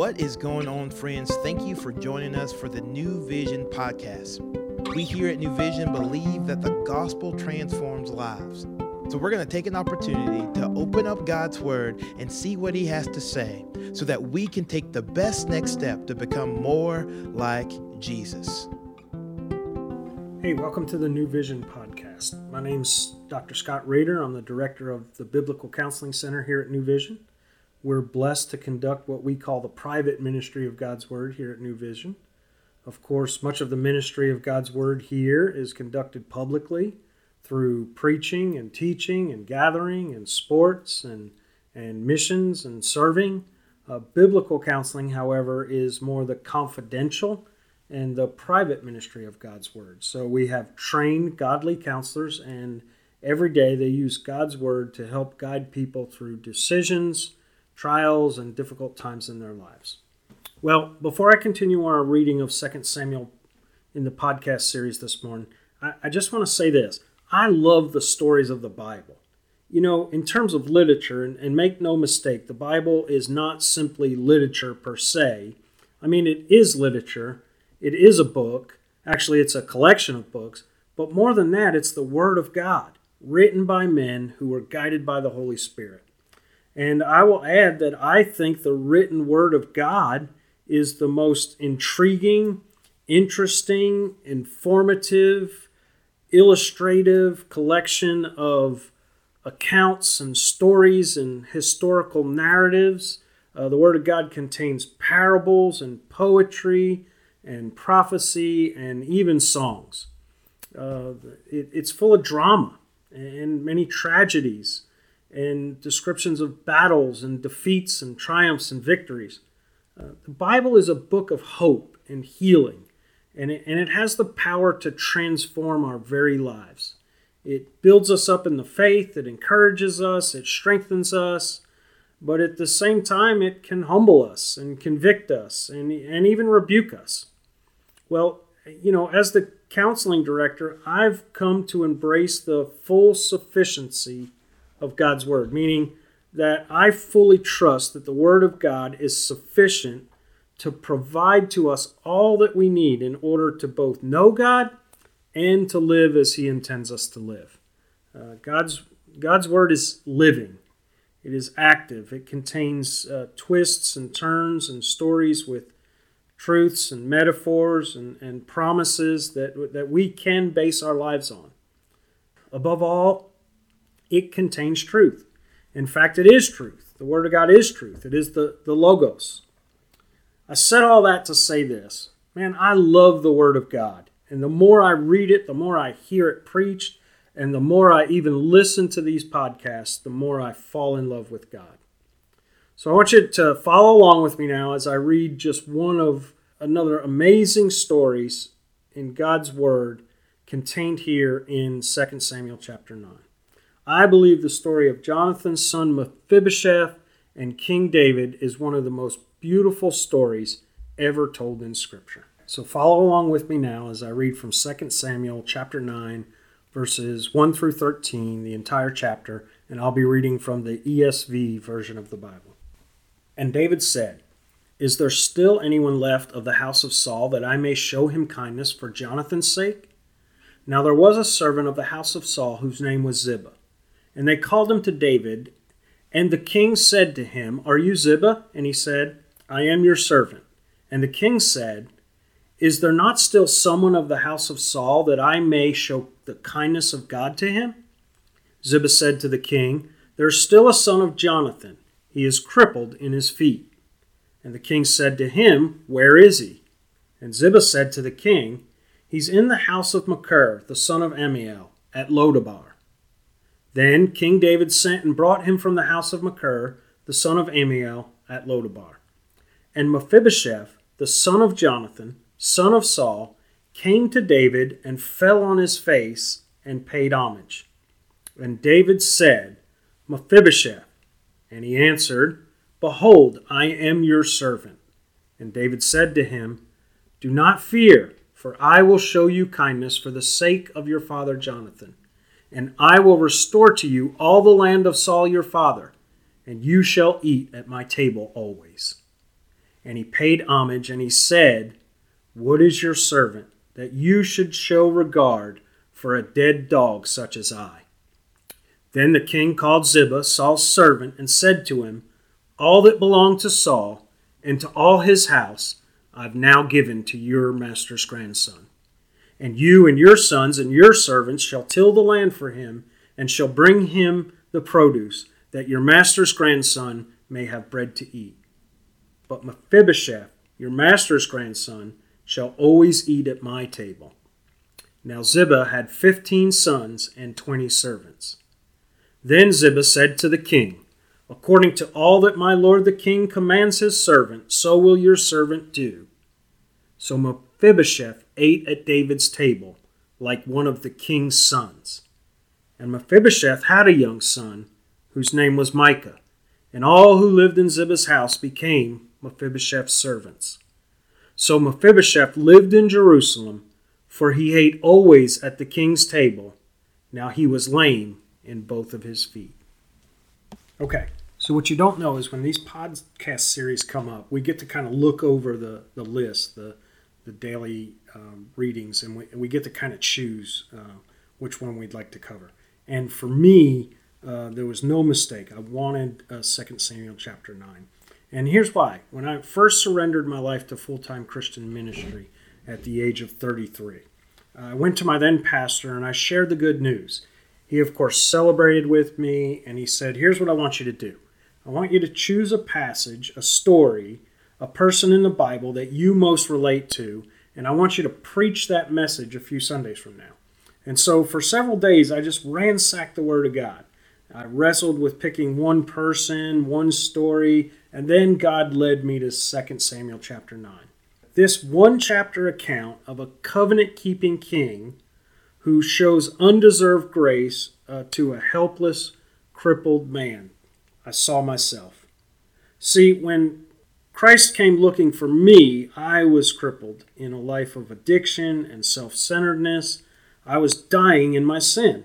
What is going on, friends? Thank you for joining us for the New Vision podcast. We here at New Vision believe that the gospel transforms lives. So we're going to take an opportunity to open up God's word and see what he has to say so that we can take the best next step to become more like Jesus. Hey, welcome to the New Vision podcast. My name's Dr. Scott Rader. I'm the director of the Biblical Counseling Center here at New Vision. We're blessed to conduct what we call the private ministry of God's Word here at New Vision. Of course, much of the ministry of God's Word here is conducted publicly through preaching and teaching and gathering and sports and, and missions and serving. Uh, biblical counseling, however, is more the confidential and the private ministry of God's Word. So we have trained godly counselors, and every day they use God's Word to help guide people through decisions, trials, and difficult times in their lives. Well, before I continue our reading of 2 Samuel in the podcast series this morning, I, I just want to say this. I love the stories of the Bible. You know, in terms of literature, and, and make no mistake, the Bible is not simply literature per se. I mean, it is literature, it is a book. Actually, it's a collection of books. But more than that, it's the Word of God, written by men who were guided by the Holy Spirit. And I will add that I think the written Word of God is the most intriguing, interesting, informative, illustrative collection of accounts and stories and historical narratives. Uh, the Word of God contains parables and poetry and prophecy and even songs. Uh, it, it's full of drama and many tragedies and descriptions of battles and defeats and triumphs and victories. Uh, the Bible is a book of hope and healing and it, and it has the power to transform our very lives. It builds us up in the faith, it encourages us, it strengthens us, but at the same time, it can humble us and convict us and, and even rebuke us. Well, you know, as the counseling director, I've come to embrace the full sufficiency of God's Word, meaning that I fully trust that the Word of God is sufficient to provide to us all that we need in order to both know God and to live as He intends us to live. Uh, God's, God's Word is living, it is active, it contains uh, twists and turns and stories with truths and metaphors and, and promises that, that we can base our lives on. Above all, it contains truth. In fact, it is truth. The Word of God is truth, it is the, the Logos. I said all that to say this. Man, I love the Word of God. And the more I read it, the more I hear it preached, and the more I even listen to these podcasts, the more I fall in love with God. So I want you to follow along with me now as I read just one of another amazing stories in God's Word contained here in 2 Samuel chapter 9. I believe the story of Jonathan's son Mephibosheth and King David is one of the most beautiful stories ever told in Scripture. So follow along with me now as I read from 2 Samuel chapter 9, verses 1 through 13, the entire chapter, and I'll be reading from the ESV version of the Bible. And David said, Is there still anyone left of the house of Saul that I may show him kindness for Jonathan's sake? Now there was a servant of the house of Saul whose name was Ziba. And they called him to David, and the king said to him, Are you Ziba? And he said, I am your servant. And the king said, Is there not still someone of the house of Saul that I may show the kindness of God to him? Ziba said to the king, There is still a son of Jonathan. He is crippled in his feet. And the king said to him, Where is he? And Ziba said to the king, He's in the house of Machir, the son of Ammiel, at Lodabar. Then King David sent and brought him from the house of Machir, the son of Ammiel, at Lodabar. And Mephibosheth, the son of Jonathan, son of Saul, came to David and fell on his face and paid homage. And David said, Mephibosheth. And he answered, Behold, I am your servant. And David said to him, Do not fear, for I will show you kindness for the sake of your father Jonathan. And I will restore to you all the land of Saul your father, and you shall eat at my table always. and he paid homage, and he said, What is your servant, that you should show regard for a dead dog such as I? Then the king called Ziba, Saul's servant, and said to him, All that belonged to Saul, and to all his house, I've now given to your master's grandson. And you and your sons and your servants shall till the land for him, and shall bring him the produce, that your master's grandson may have bread to eat. But Mephibosheth, your master's grandson, shall always eat at my table. Now Ziba had fifteen sons and twenty servants. Then Ziba said to the king, According to all that my lord the king commands his servant, so will your servant do. So Mephibosheth ate at David's table, like one of the king's sons. And Mephibosheth had a young son, whose name was Mica, and all who lived in Ziba's house became Mephibosheth's servants. So Mephibosheth lived in Jerusalem, for he ate always at the king's table. Now he was lame in both of his feet. Okay, so what you don't know is when these podcast series come up, we get to kind of look over the, the list, the, the daily um, readings, and we, we get to kind of choose uh, which one we'd like to cover. And for me, uh, there was no mistake. I wanted uh, 2 Samuel chapter 9. And here's why. When I first surrendered my life to full time Christian ministry at the age of 33, I went to my then pastor and I shared the good news. He, of course, celebrated with me and he said, Here's what I want you to do I want you to choose a passage, a story, a person in the Bible that you most relate to, and I want you to preach that message a few Sundays from now. And so for several days, I just ransacked the Word of God. I wrestled with picking one person, one story, and then God led me to 2 Samuel chapter 9. This one chapter account of a covenant keeping king who shows undeserved grace uh, to a helpless, crippled man. I saw myself. See, when Christ came looking for me, I was crippled in a life of addiction and self centeredness. I was dying in my sin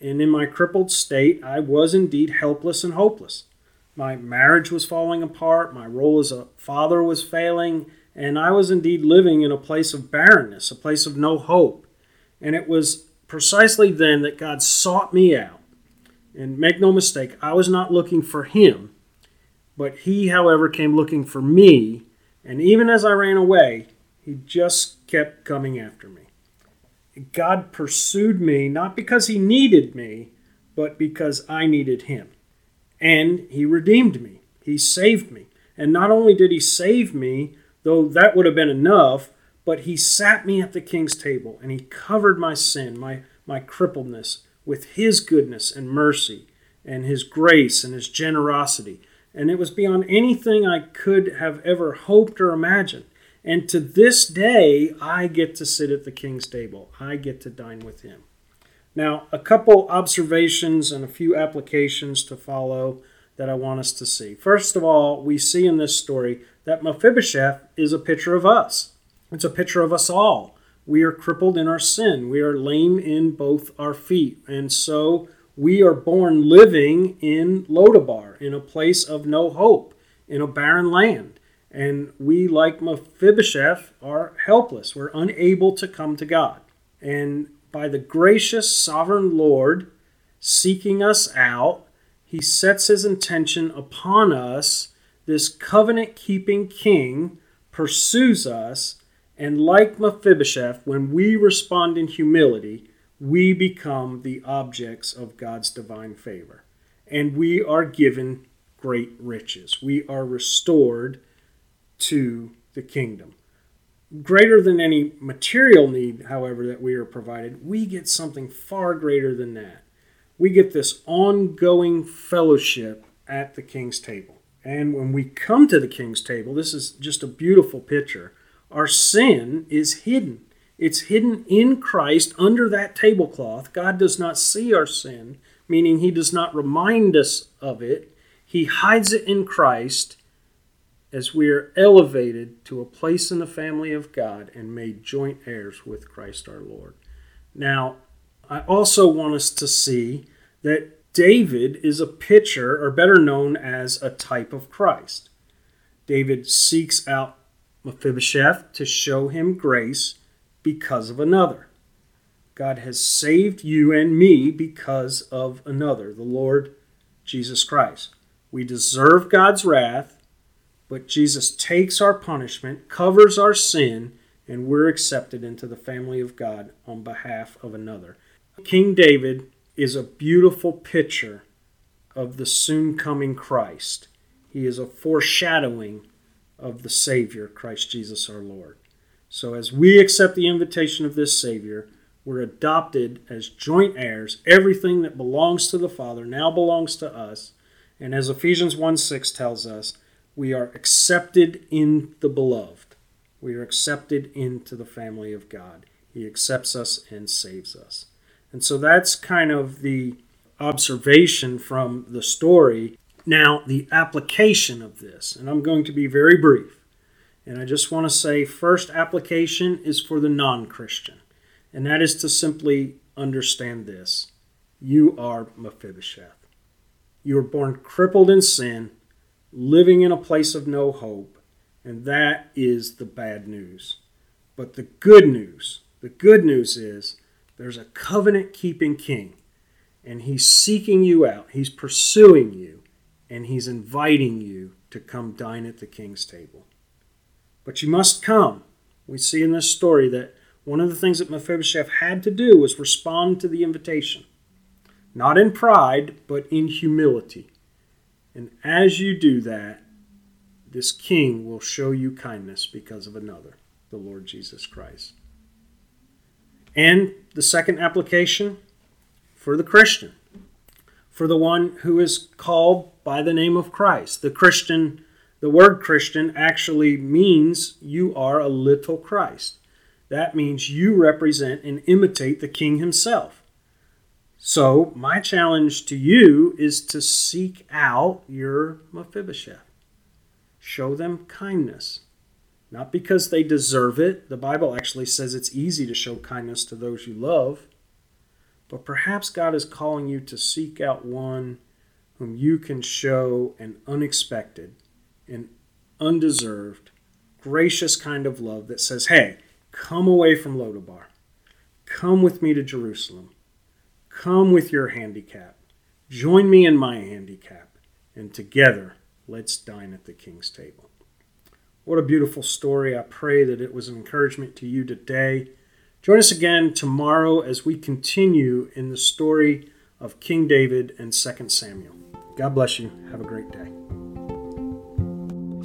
and in my crippled state, I was indeed helpless and hopeless. My marriage was falling apart, my role as a father was failing, and I was indeed living in a place of barrenness, a place of no hope. And it was precisely then that God sought me out. And make no mistake, I was not looking for Him, but He, however, came looking for me. And even as I ran away, He just kept coming after me. God pursued me not because he needed me, but because I needed him. And he redeemed me. He saved me. And not only did he save me, though that would have been enough, but he sat me at the king's table and he covered my sin, my, my crippledness, with his goodness and mercy and his grace and his generosity. And it was beyond anything I could have ever hoped or imagined. And to this day, I get to sit at the king's table. I get to dine with him. Now, a couple observations and a few applications to follow that I want us to see. First of all, we see in this story that Mephibosheth is a picture of us. It's a picture of us all. We are crippled in our sin. We are lame in both our feet. And so we are born living in Lodabar, in a place of no hope, in a barren land. And we, like Mephibosheth, are helpless. We're unable to come to God. And by the gracious sovereign Lord seeking us out, he sets his intention upon us. This covenant keeping king pursues us. And like Mephibosheth, when we respond in humility, we become the objects of God's divine favor. And we are given great riches. We are restored to the kingdom. Greater than any material need, however, that we are provided, we get something far greater than that. We get this ongoing fellowship at the king's table. And when we come to the king's table, this is just a beautiful picture. Our sin is hidden. It's hidden in Christ under that tablecloth. God does not see our sin, meaning He does not remind us of it. He hides it in Christ, as we are elevated to a place in the family of God and made joint heirs with Christ our Lord. Now, I also want us to see that David is a picture, or better known as a type of Christ. David seeks out Mephibosheth to show him grace because of another. God has saved you and me because of another, the Lord Jesus Christ. We deserve God's wrath, but Jesus takes our punishment, covers our sin, and we're accepted into the family of God on behalf of another. King David is a beautiful picture of the soon coming Christ. He is a foreshadowing of the Savior, Christ Jesus our Lord. So, as we accept the invitation of this Savior, we're adopted as joint heirs. Everything that belongs to the Father now belongs to us. And as Ephesians 1 6 tells us, we are accepted in the beloved. We are accepted into the family of God. He accepts us and saves us. And so that's kind of the observation from the story. Now, the application of this, and I'm going to be very brief. And I just want to say first application is for the non Christian, and that is to simply understand this you are Mephibosheth. You were born crippled in sin, living in a place of no hope, and that is the bad news. But the good news, the good news is there's a covenant keeping king, and he's seeking you out, he's pursuing you, and he's inviting you to come dine at the king's table. But you must come. We see in this story that one of the things that Mephibosheth had to do was respond to the invitation, not in pride, but in humility. And as you do that, this king will show you kindness because of another, the Lord Jesus Christ. And the second application for the Christian, for the one who is called by the name of Christ. The Christian, the word Christian actually means you are a little Christ. That means you represent and imitate the King himself. So, my challenge to you is to seek out your Mephibosheth. Show them kindness not because they deserve it. The Bible actually says it's easy to show kindness to those you love. But perhaps God is calling you to seek out one whom you can show an unexpected and undeserved, gracious kind of love that says, Hey, come away from Lodabar. Come with me to Jerusalem. Come with your handicap. Join me in my handicap. And together, let's dine at the king's table. What a beautiful story. I pray that it was an encouragement to you today. Join us again tomorrow as we continue in the story of King David and 2 Samuel. God bless you. Have a great day.